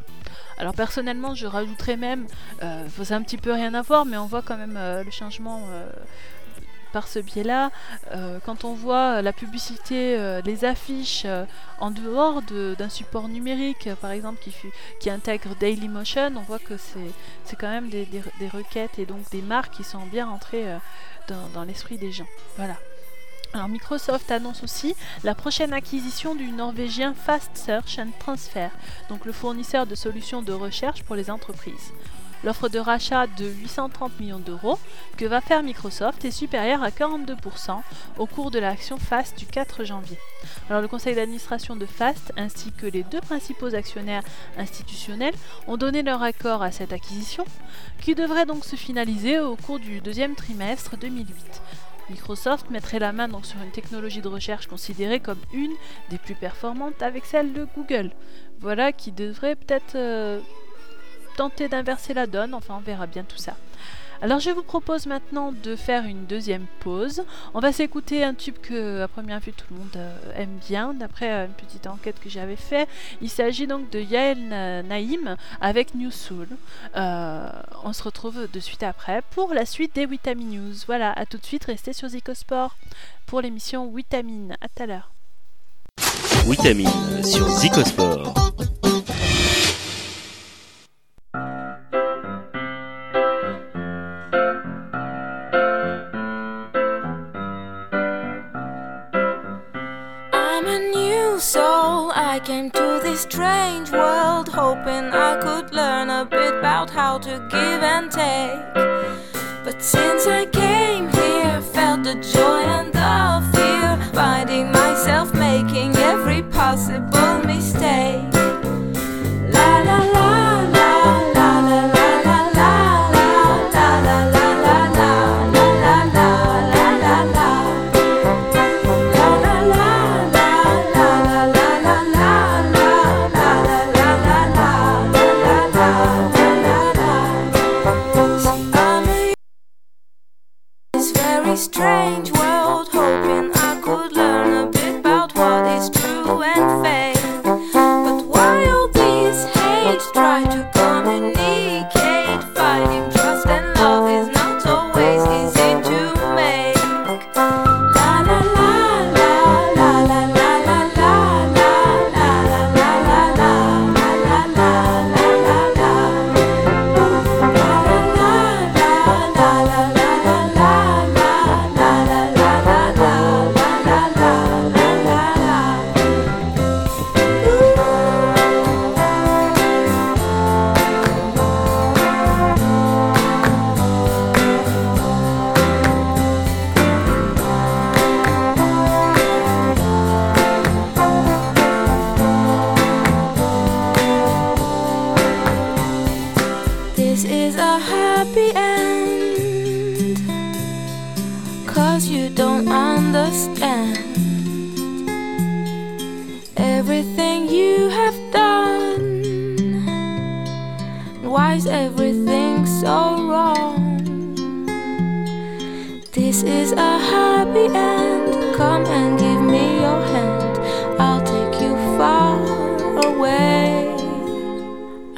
Alors personnellement, je rajouterais même, euh, c'est un petit peu rien à voir, mais on voit quand même euh, le changement euh, par ce biais-là. Euh, quand on voit la publicité, les affiches en dehors de- d'un support numérique, par exemple, qui, intègre Dailymotion, on voit que c'est quand même des, requêtes et donc des marques qui sont bien entrées euh, dans, dans l'esprit des gens. Voilà. Microsoft annonce aussi la prochaine acquisition du norvégien Fast Search and Transfer, donc le fournisseur de solutions de recherche pour les entreprises. L'offre de rachat de 830 millions d'euros que va faire Microsoft est supérieure à 42% au cours de l'action Fast du 4 janvier. Alors le conseil d'administration de Fast ainsi que les deux principaux actionnaires institutionnels ont donné leur accord à cette acquisition qui devrait donc se finaliser au cours du deuxième trimestre 2008. Microsoft mettrait la main donc sur une technologie de recherche considérée comme une des plus performantes avec celle de Google. Voilà qui devrait peut-être euh, tenter d'inverser la donne, enfin on verra bien tout ça. Alors je vous propose maintenant de faire une deuxième pause. On va s'écouter un tube que à première vue tout le monde euh, aime bien, d'après euh, une petite enquête que j'avais fait. Il s'agit donc de Yael Na- Naïm avec New Soul. Euh, on se retrouve de suite après pour la suite des Vitamine News. Voilà, à tout de suite, restez sur Zicosport pour l'émission Vitamine. À tout à l'heure. Vitamine sur Zicosport. Soul. I came to this strange world hoping I could learn a bit about how to give and take. But since I came here, felt the joy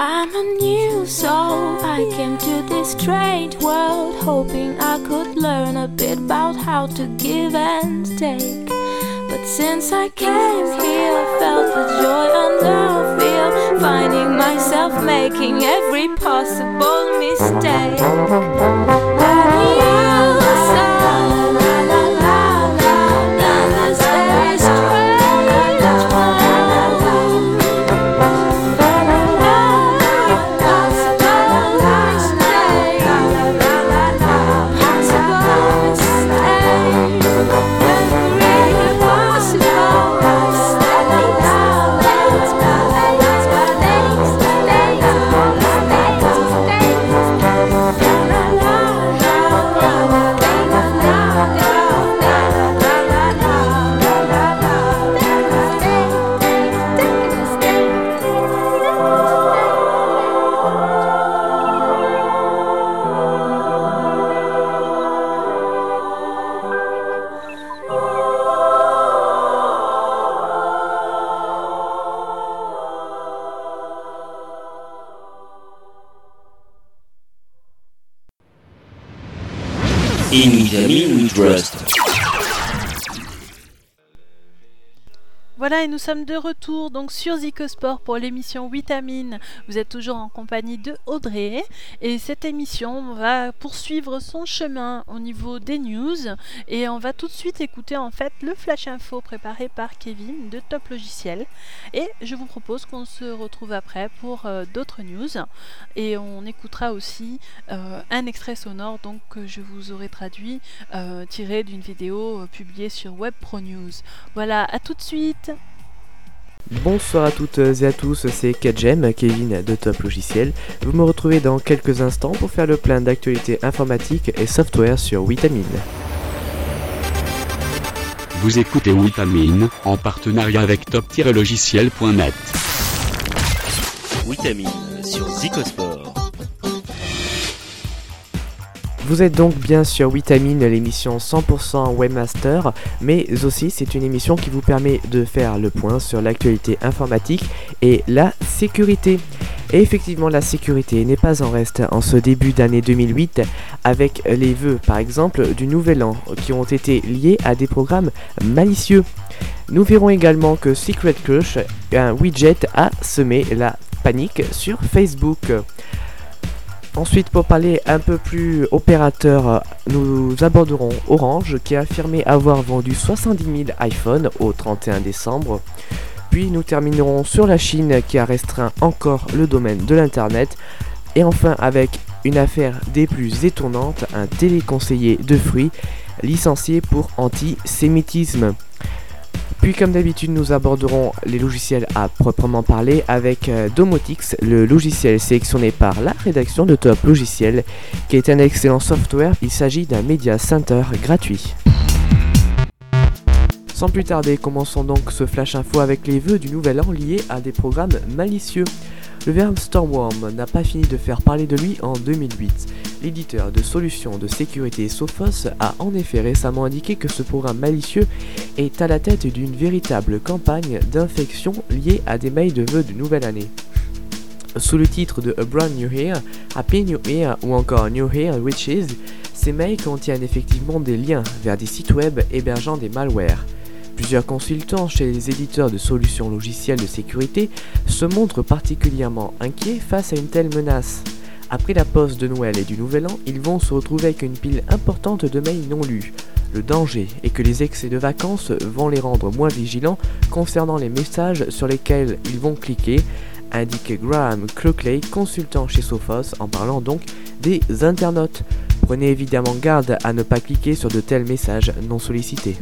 I'm a new soul. I came to this strange world hoping I could learn a bit about how to give and take. But since I came here, I felt the joy and love fear, finding myself making every possible mistake. Nous sommes de retour donc sur Zicosport pour l'émission Vitamine. Vous êtes toujours en compagnie de Audrey et cette émission va poursuivre son chemin au niveau des news et on va tout de suite écouter en fait le flash info préparé par Kevin de Top Logiciel et je vous propose qu'on se retrouve après pour euh, d'autres news et on écoutera aussi euh, un extrait sonore donc que je vous aurai traduit euh, tiré d'une vidéo publiée sur Web Pro News. Voilà, à tout de suite. Bonsoir à toutes et à tous, c'est Kadjem, Kevin de Top Logiciel. Vous me retrouvez dans quelques instants pour faire le plein d'actualités informatiques et software sur Vitamine. Vous écoutez Vitamine en partenariat avec top-logiciel.net. Vitamine sur Zicosport. Vous êtes donc bien sur Vitamine, l'émission 100% Webmaster, mais aussi c'est une émission qui vous permet de faire le point sur l'actualité informatique et la sécurité. Et effectivement, la sécurité n'est pas en reste en ce début d'année 2008 avec les vœux, par exemple, du nouvel an qui ont été liés à des programmes malicieux. Nous verrons également que Secret Crush, un widget, a semé la panique sur Facebook. Ensuite, pour parler un peu plus opérateur, nous aborderons Orange qui a affirmé avoir vendu 70 000 iPhones au 31 décembre. Puis nous terminerons sur la Chine qui a restreint encore le domaine de l'Internet. Et enfin avec une affaire des plus étonnantes, un téléconseiller de fruits licencié pour antisémitisme. Puis comme d'habitude nous aborderons les logiciels à proprement parler avec euh, Domotix, le logiciel sélectionné par la rédaction de Top Logiciel qui est un excellent software, il s'agit d'un Media Center gratuit. Sans plus tarder, commençons donc ce flash info avec les vœux du nouvel an liés à des programmes malicieux. Le verbe Stormworm n'a pas fini de faire parler de lui en 2008. L'éditeur de solutions de sécurité Sophos a en effet récemment indiqué que ce programme malicieux est à la tête d'une véritable campagne d'infection liée à des mails de vœux de nouvelle année. Sous le titre de A Brand New Year, Happy New Year ou encore New Year Witches, ces mails contiennent effectivement des liens vers des sites web hébergeant des malwares. Plusieurs consultants chez les éditeurs de solutions logicielles de sécurité se montrent particulièrement inquiets face à une telle menace. Après la pause de Noël et du Nouvel An, ils vont se retrouver avec une pile importante de mails non lus. Le danger est que les excès de vacances vont les rendre moins vigilants concernant les messages sur lesquels ils vont cliquer, indique Graham Clockley, consultant chez Sophos, en parlant donc des internautes. Prenez évidemment garde à ne pas cliquer sur de tels messages non sollicités.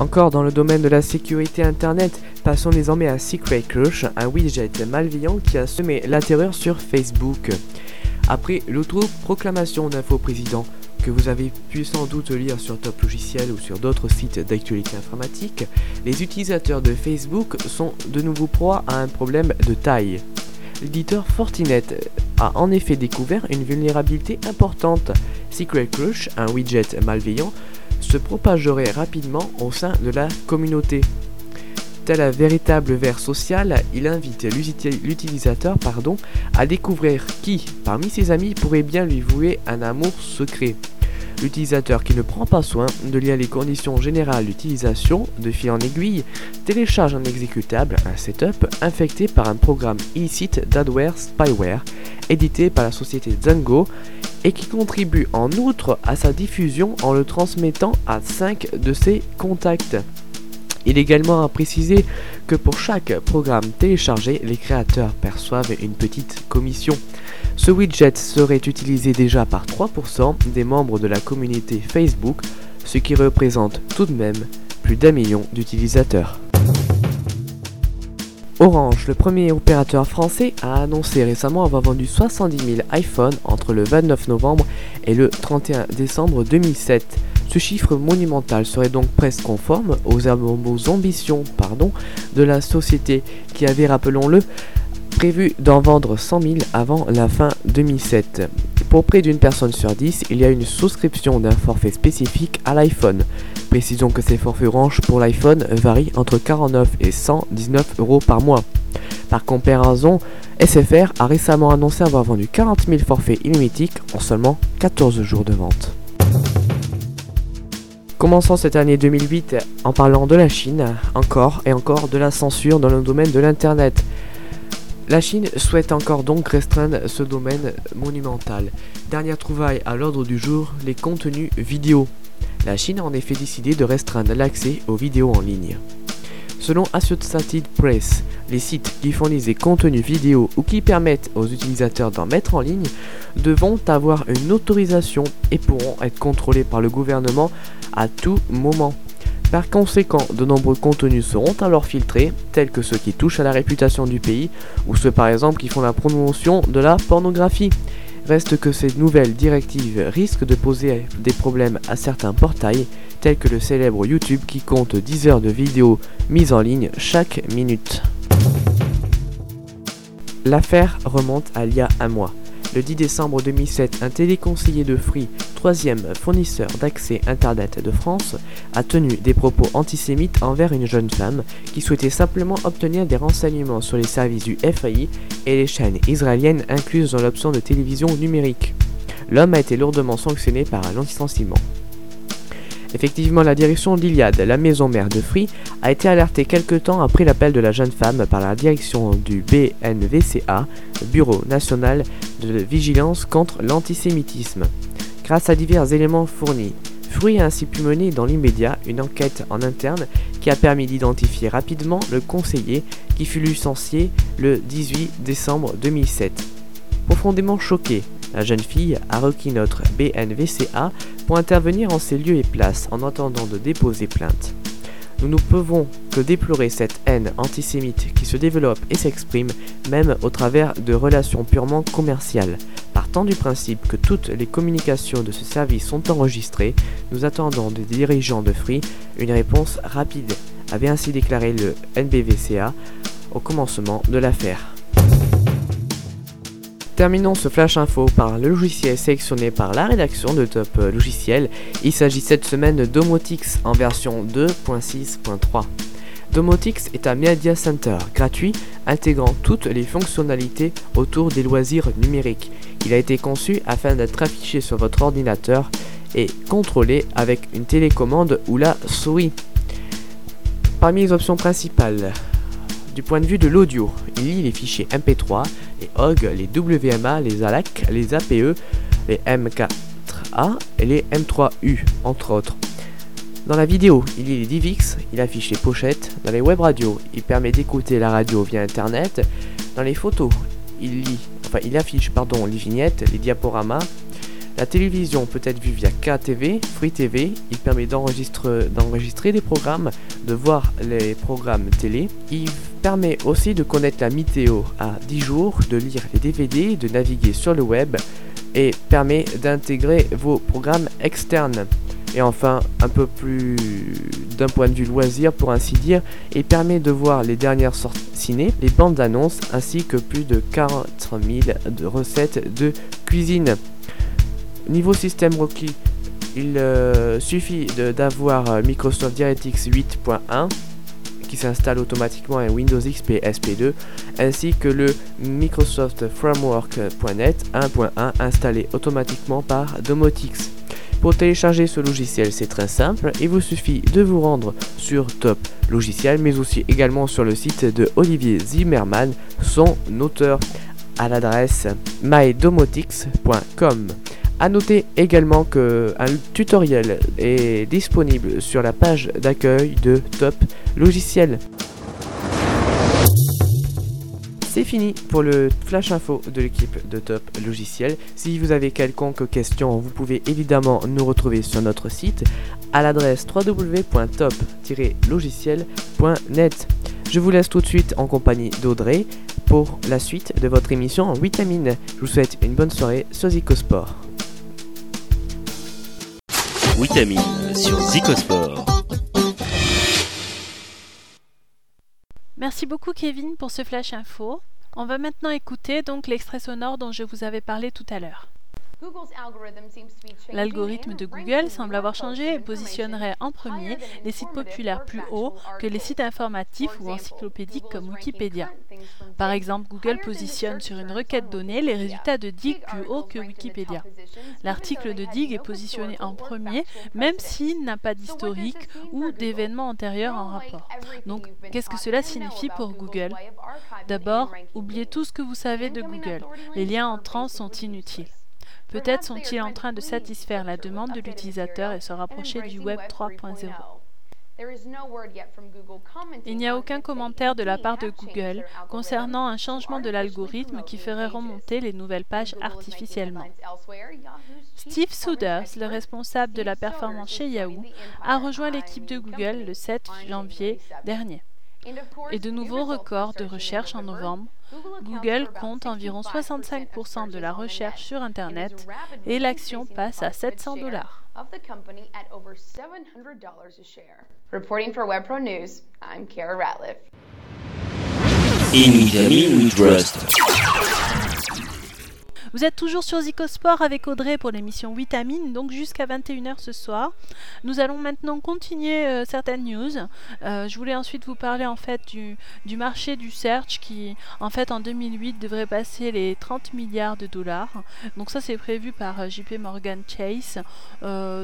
Encore dans le domaine de la sécurité Internet, passons désormais à Secret Crush, un widget malveillant qui a semé la terreur sur Facebook. Après l'auto-proclamation d'un faux président, que vous avez pu sans doute lire sur Top Logiciel ou sur d'autres sites d'actualité informatique, les utilisateurs de Facebook sont de nouveau proie à un problème de taille. L'éditeur Fortinet a en effet découvert une vulnérabilité importante. Secret Crush, un widget malveillant, se propagerait rapidement au sein de la communauté. Tel un véritable ver social, il invite l'utilisateur à découvrir qui, parmi ses amis, pourrait bien lui vouer un amour secret. L'utilisateur qui ne prend pas soin de lire les conditions générales d'utilisation de fil en aiguille télécharge un exécutable, un setup, infecté par un programme illicite d'adware spyware édité par la société Zango et qui contribue en outre à sa diffusion en le transmettant à 5 de ses contacts. Il est également à préciser que pour chaque programme téléchargé, les créateurs perçoivent une petite commission. Ce widget serait utilisé déjà par 3% des membres de la communauté Facebook, ce qui représente tout de même plus d'un million d'utilisateurs. Orange, le premier opérateur français, a annoncé récemment avoir vendu 70 000 iPhones entre le 29 novembre et le 31 décembre 2007. Ce chiffre monumental serait donc presque conforme aux, ambitions pardon, de la société qui avait, rappelons-le, prévu d'en vendre 100 000 avant la fin 2007. Pour près d'une personne sur 10, il y a une souscription d'un forfait spécifique à l'iPhone. Précisons que ces forfaits Orange pour l'iPhone varient entre 49 et 119 euros par mois. Par comparaison, SFR a récemment annoncé avoir vendu 40 000 forfaits illimités en seulement 14 jours de vente. Commençons cette année 2008 en parlant de la Chine, encore et encore de la censure dans le domaine de l'Internet. La Chine souhaite encore donc restreindre ce domaine monumental. Dernière trouvaille à l'ordre du jour, les contenus vidéo. La Chine a en effet décidé de restreindre l'accès aux vidéos en ligne. Selon Associated Press, les sites qui fournissent des contenus vidéo ou qui permettent aux utilisateurs d'en mettre en ligne devront avoir une autorisation et pourront être contrôlés par le gouvernement à tout moment. Par conséquent, de nombreux contenus seront alors filtrés, tels que ceux qui touchent à la réputation du pays, ou ceux par exemple qui font la promotion de la pornographie. Reste que ces nouvelles directives risquent de poser des problèmes à certains portails, tels que le célèbre YouTube qui compte 10 heures de vidéos mises en ligne chaque minute. L'affaire remonte à il y a un mois. Le 10 décembre 2007, un téléconseiller de Free, troisième fournisseur d'accès Internet de France, a tenu des propos antisémites envers une jeune femme qui souhaitait simplement obtenir des renseignements sur les services du FAI et les chaînes israéliennes incluses dans l'option de télévision numérique. L'homme a été lourdement sanctionné par un licenciement. Effectivement, la direction d'Iliade, la maison mère de Free, a été alertée quelque temps après l'appel de la jeune femme par la direction du BNVCA, Bureau national de vigilance contre l'antisémitisme. Grâce à divers éléments fournis, Free a ainsi pu mener dans l'immédiat une enquête en interne qui a permis d'identifier rapidement le conseiller qui fut licencié le 18 décembre 2007. Profondément choqué, la jeune fille a requis notre BNVCA pour intervenir en ces lieux et places en attendant de déposer plainte. Nous ne pouvons que déplorer cette haine antisémite qui se développe et s'exprime même au travers de relations purement commerciales. Partant du principe que toutes les communications de ce service sont enregistrées, nous attendons des dirigeants de Free une réponse rapide, avait ainsi déclaré le NBVCA au commencement de l'affaire. Terminons ce flash info par le logiciel sélectionné par la rédaction de Top Logiciel. Il s'agit cette semaine d'Omotix en version 2.6.3. Domotix est un media center gratuit intégrant toutes les fonctionnalités autour des loisirs numériques. Il a été conçu afin d'être affiché sur votre ordinateur et contrôlé avec une télécommande ou la souris. Parmi les options principales, du point de vue de l'audio, il lit les fichiers MP3, les OG, les WMA, les ALAC, les APE, les M4A et les M3U, entre autres. Dans la vidéo, il lit les DivX, il affiche les pochettes. Dans les web radios, il permet d'écouter la radio via internet. Dans les photos, il lit, enfin il affiche pardon les vignettes, les diaporamas. La télévision peut être vue via KTV, Free TV. Il permet d'enregistrer, des programmes, de voir les programmes télé. Il permet aussi de connaître la météo à 10 jours, de lire les DVD, de naviguer sur le web et permet d'intégrer vos programmes externes. Et enfin, un peu plus d'un point de vue loisir pour ainsi dire, il permet de voir les dernières sorties ciné, les bandes d'annonces ainsi que plus de 40 000 de recettes de cuisine. Niveau système requis, il euh, suffit d'avoir euh, Microsoft DirectX 8.1 qui s'installe automatiquement à Windows XP SP2 ainsi que le Microsoft Framework.net 1.1 installé automatiquement par Domotix. Pour télécharger ce logiciel, c'est très simple, il vous suffit de vous rendre sur Top Logiciel, mais aussi également sur le site de Olivier Zimmerman, son auteur, à l'adresse mydomotix.com. A noter également que un tutoriel est disponible sur la page d'accueil de Top Logiciel. C'est fini pour le flash info de l'équipe de Top Logiciel. Si vous avez quelconque question, vous pouvez évidemment nous retrouver sur notre site à l'adresse www.top-logiciel.net. Je vous laisse tout de suite en compagnie d'Audrey pour la suite de votre émission en vitamine. Je vous souhaite une bonne soirée sur Zicosport. Vitamine sur Zicosport. Merci beaucoup Kevin pour ce flash info. On va maintenant écouter donc l'extrait sonore dont je vous avais parlé tout à l'heure. L'algorithme de Google semble avoir changé et positionnerait en premier les sites populaires plus haut que les sites informatifs ou encyclopédiques comme Wikipédia. Par exemple, Google positionne sur une requête donnée les résultats de Dig plus haut que Wikipédia. L'article de Dig est positionné en premier, même s'il n'a pas d'historique ou d'événements antérieurs en rapport. Donc, qu'est-ce que cela signifie pour Google? D'abord, oubliez tout ce que vous savez de Google. Les liens entrants sont inutiles. Peut-être sont-ils en train de satisfaire la demande de l'utilisateur et se rapprocher du Web 3.0. Il n'y a aucun commentaire de la part de Google concernant un changement de l'algorithme qui ferait remonter les nouvelles pages artificiellement. Steve Souders, le responsable de la performance chez Yahoo, a rejoint l'équipe de Google le 7 janvier dernier. Et de nouveaux records de recherche en novembre. Google compte environ 65% de la recherche sur Internet et l'action passe à 700 dollars. of the company at over $700 a share. Reporting for WebPro News, I'm Kara Ratliff. Vous êtes toujours sur Zicosport avec Audrey pour l'émission Vitamine, donc jusqu'à 21h ce soir. Nous allons maintenant continuer euh, certaines news. Euh, je voulais ensuite vous parler en fait du, marché du search qui en fait en 2008 devrait passer les 30 milliards de dollars. Donc ça c'est prévu par euh, JP Morgan Chase,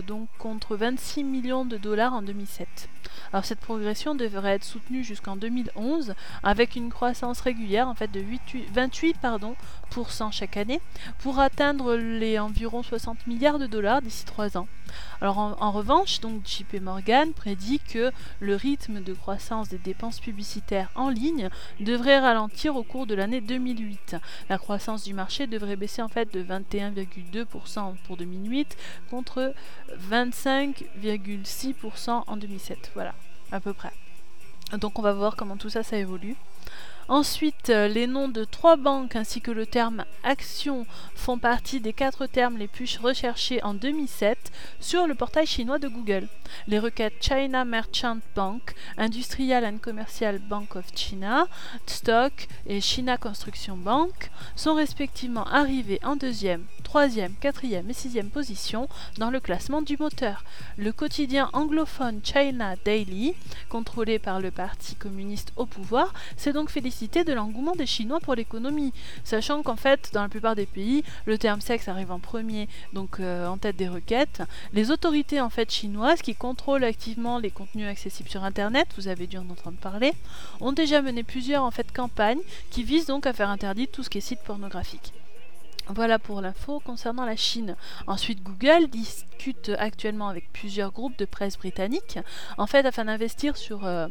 donc contre 26 millions de dollars en 2007. Alors cette progression devrait être soutenue jusqu'en 2011 avec une croissance régulière en fait de 8 28 pardon, pour cent chaque année pour atteindre les environ 60 milliards de dollars d'ici 3 ans. Alors en, revanche, donc JP Morgan prédit que le rythme de croissance des dépenses publicitaires en ligne devrait ralentir au cours de l'année 2008. La croissance du marché devrait baisser en fait de 21,2% pour 2008 contre 25,6% en 2007. Voilà, à peu près. Donc on va voir comment tout ça ça évolue. Ensuite, euh, les noms de trois banques ainsi que le terme action font partie des quatre termes les plus recherchés en 2007 sur le portail chinois de Google. Les requêtes China Merchant Bank, Industrial and Commercial Bank of China, Stock et China Construction Bank sont respectivement arrivées en deuxième, troisième, quatrième et sixième position dans le classement du moteur. Le quotidien anglophone China Daily, contrôlé par le Parti communiste au pouvoir, s'est donc félicité de l'engouement des Chinois pour l'économie, sachant qu'en fait, dans la plupart des pays, le terme sexe arrive en premier, donc euh, en tête des requêtes. Les autorités en fait chinoises qui contrôlent activement les contenus accessibles sur Internet, vous avez dû en entendre parler, ont déjà mené plusieurs en fait campagnes qui visent donc à faire interdire tout ce qui est site pornographique. Voilà pour l'info concernant la Chine. Ensuite, Google discute actuellement avec plusieurs groupes de presse britanniques, en fait, afin d'investir sur euh,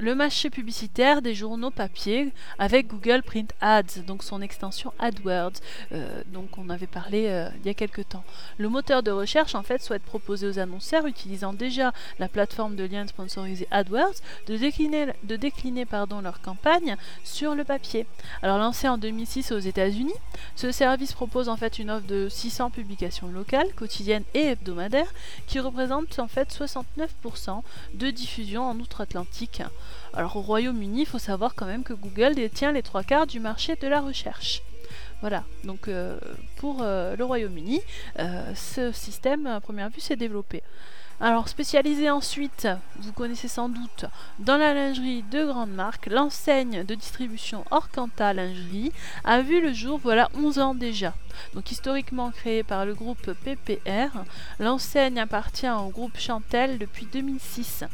le marché publicitaire des journaux papier avec Google Print Ads, donc son extension AdWords, euh, donc on avait parlé il y a quelques temps. Le moteur de recherche, en fait, souhaite proposer aux annonceurs utilisant déjà la plateforme de liens sponsorisés AdWords de décliner, de décliner pardon, leur campagne sur le papier. Alors lancé en 2006 aux États-Unis, ce service propose en fait une offre de 600 publications locales, quotidiennes et hebdomadaires, qui représentent en fait 69% de diffusion en outre-Atlantique. Alors au Royaume-Uni, il faut savoir quand même que Google détient les trois quarts du marché de la recherche. Voilà, donc euh, pour euh, le Royaume-Uni, euh, ce système à première vue s'est développé. Alors, spécialisé ensuite, vous connaissez sans doute, dans la lingerie de grande marque, l'enseigne de distribution Orcanta Lingerie a vu le jour voilà 11 ans déjà. Donc historiquement créée par le groupe PPR, l'enseigne appartient au groupe Chantel depuis 2006.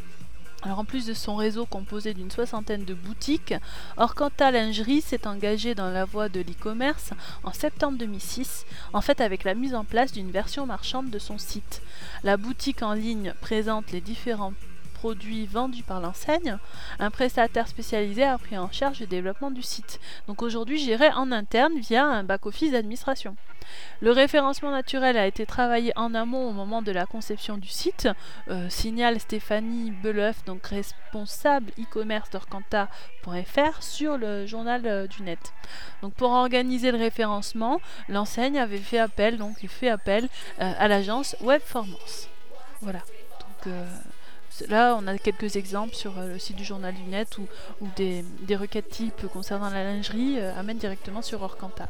Alors en plus de son réseau composé d'une soixantaine de boutiques, Orcanta Lingerie s'est engagé dans la voie de l'e-commerce en septembre 2006, en fait avec la mise en place d'une version marchande de son site. La boutique en ligne présente les différents produits vendus par l'enseigne, un prestataire spécialisé a pris en charge le développement du site. Donc aujourd'hui géré en interne via un back-office d'administration. Le référencement naturel a été travaillé en amont au moment de la conception du site, euh, signale Stéphanie Beleuf, donc responsable e-commerce d'Orcanta.fr sur le journal euh, du net. Donc pour organiser le référencement, l'enseigne avait fait appel, donc il fait appel euh, à l'agence Webformance. Voilà. Donc là, on a quelques exemples sur le site du journal du net où, des, requêtes type concernant la lingerie amènent directement sur Orcanta.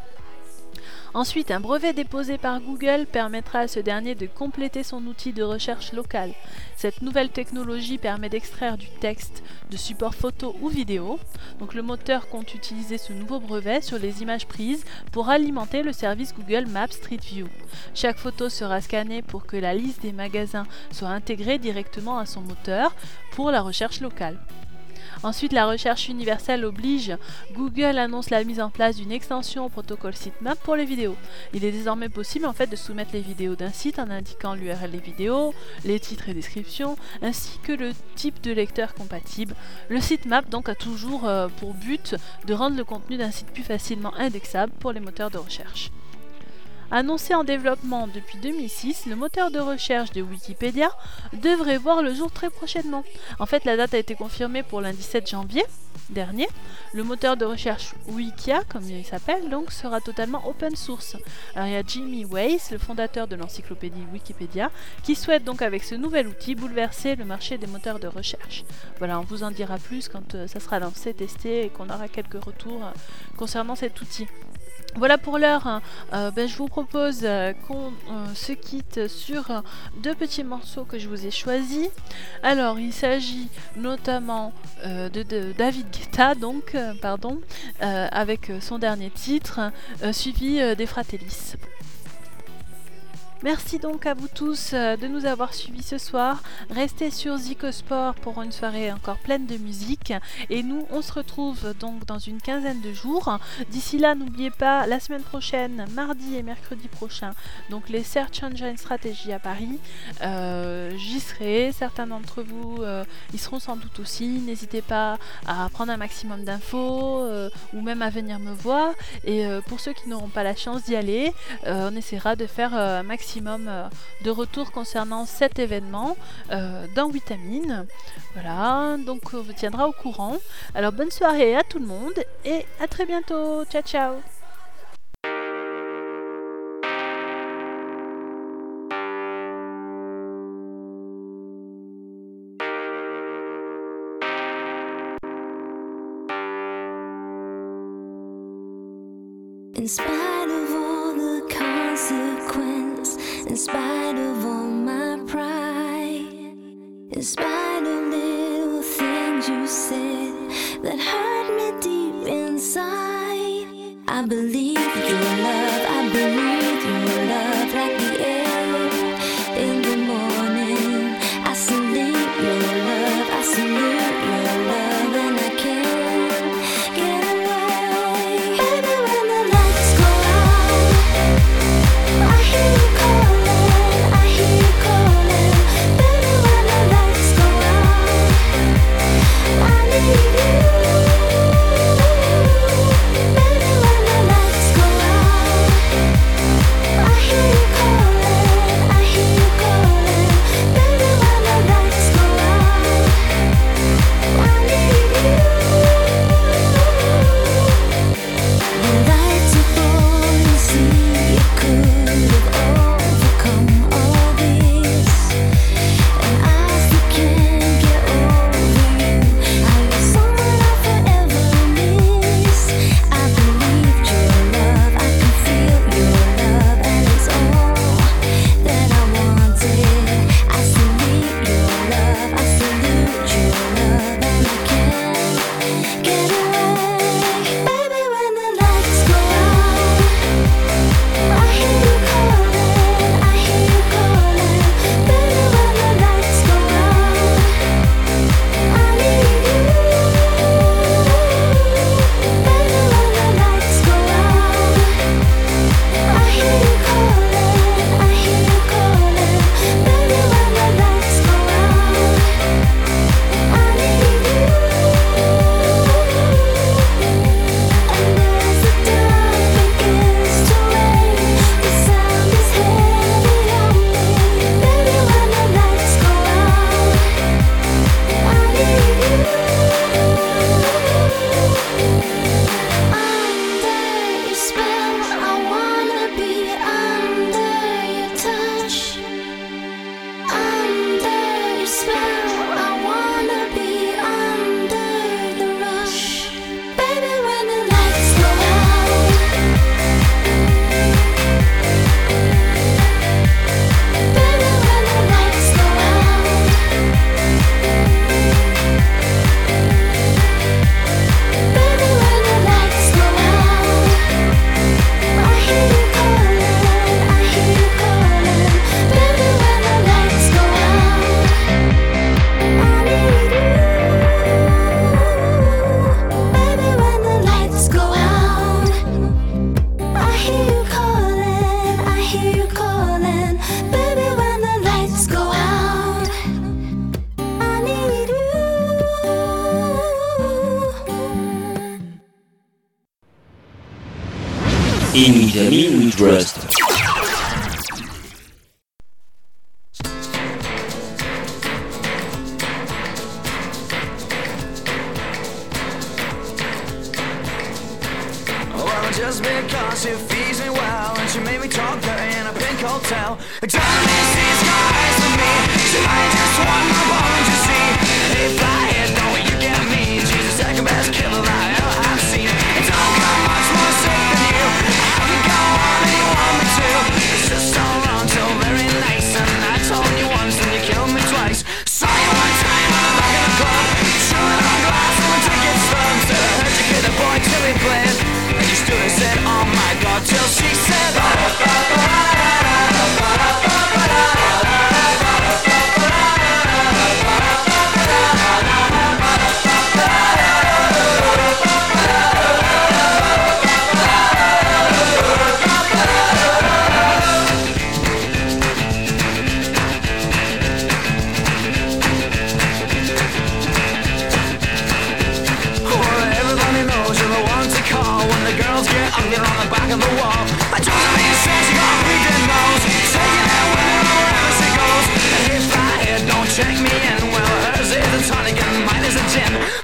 Ensuite, un brevet déposé par Google permettra à ce dernier de compléter son outil de recherche local. Cette nouvelle technologie permet d'extraire du texte de support photo ou vidéo. Donc le moteur compte utiliser ce nouveau brevet sur les images prises pour alimenter le service Google Maps Street View. Chaque photo sera scannée pour que la liste des magasins soit intégrée directement à son moteur pour la recherche locale. Ensuite, la recherche universelle oblige. Google annonce la mise en place d'une extension au protocole sitemap pour les vidéos. Il est désormais possible en fait de soumettre les vidéos d'un site en indiquant l'URL des vidéos, les titres et descriptions, ainsi que le type de lecteur compatible. Le sitemap donc a toujours euh, pour but de rendre le contenu d'un site plus facilement indexable pour les moteurs de recherche. Annoncé en développement depuis 2006, le moteur de recherche de Wikipédia devrait voir le jour très prochainement. En fait, la date a été confirmée pour lundi 7 janvier dernier. Le moteur de recherche Wikia, comme il s'appelle, donc sera totalement open source. Alors il y a Jimmy Weiss, le fondateur de l'encyclopédie Wikipédia, qui souhaite donc avec ce nouvel outil bouleverser le marché des moteurs de recherche. Voilà, on vous en dira plus quand euh, ça sera lancé, testé et qu'on aura quelques retours euh, concernant cet outil. Voilà pour l'heure, hein. euh, ben, je vous propose euh, qu'on euh, se quitte sur deux petits morceaux que je vous ai choisis. Alors, il s'agit notamment de, David Guetta, donc, pardon, avec son dernier titre, suivi des Fratellis. Merci donc à vous tous euh, de nous avoir suivis ce soir. Restez sur Zicosport pour une soirée encore pleine de musique. Et nous, on se retrouve donc dans une quinzaine de jours. D'ici là, n'oubliez pas, la semaine prochaine, mardi et mercredi prochain, donc les Search Engine Strategy à Paris. Euh, j'y serai. Certains d'entre vous euh, y seront sans doute aussi. N'hésitez pas à prendre un maximum d'infos ou même à venir me voir. Et pour ceux qui n'auront pas la chance d'y aller, on essaiera de faire un maximum euh, de retours concernant cet événement euh, dans Vitamine. Voilà, donc on vous tiendra au courant. Alors bonne soirée à tout le monde et à très bientôt. Ciao ciao spite of all my pride, in spite of little things you said that hurt me deep inside, I believe.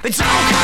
It's okay.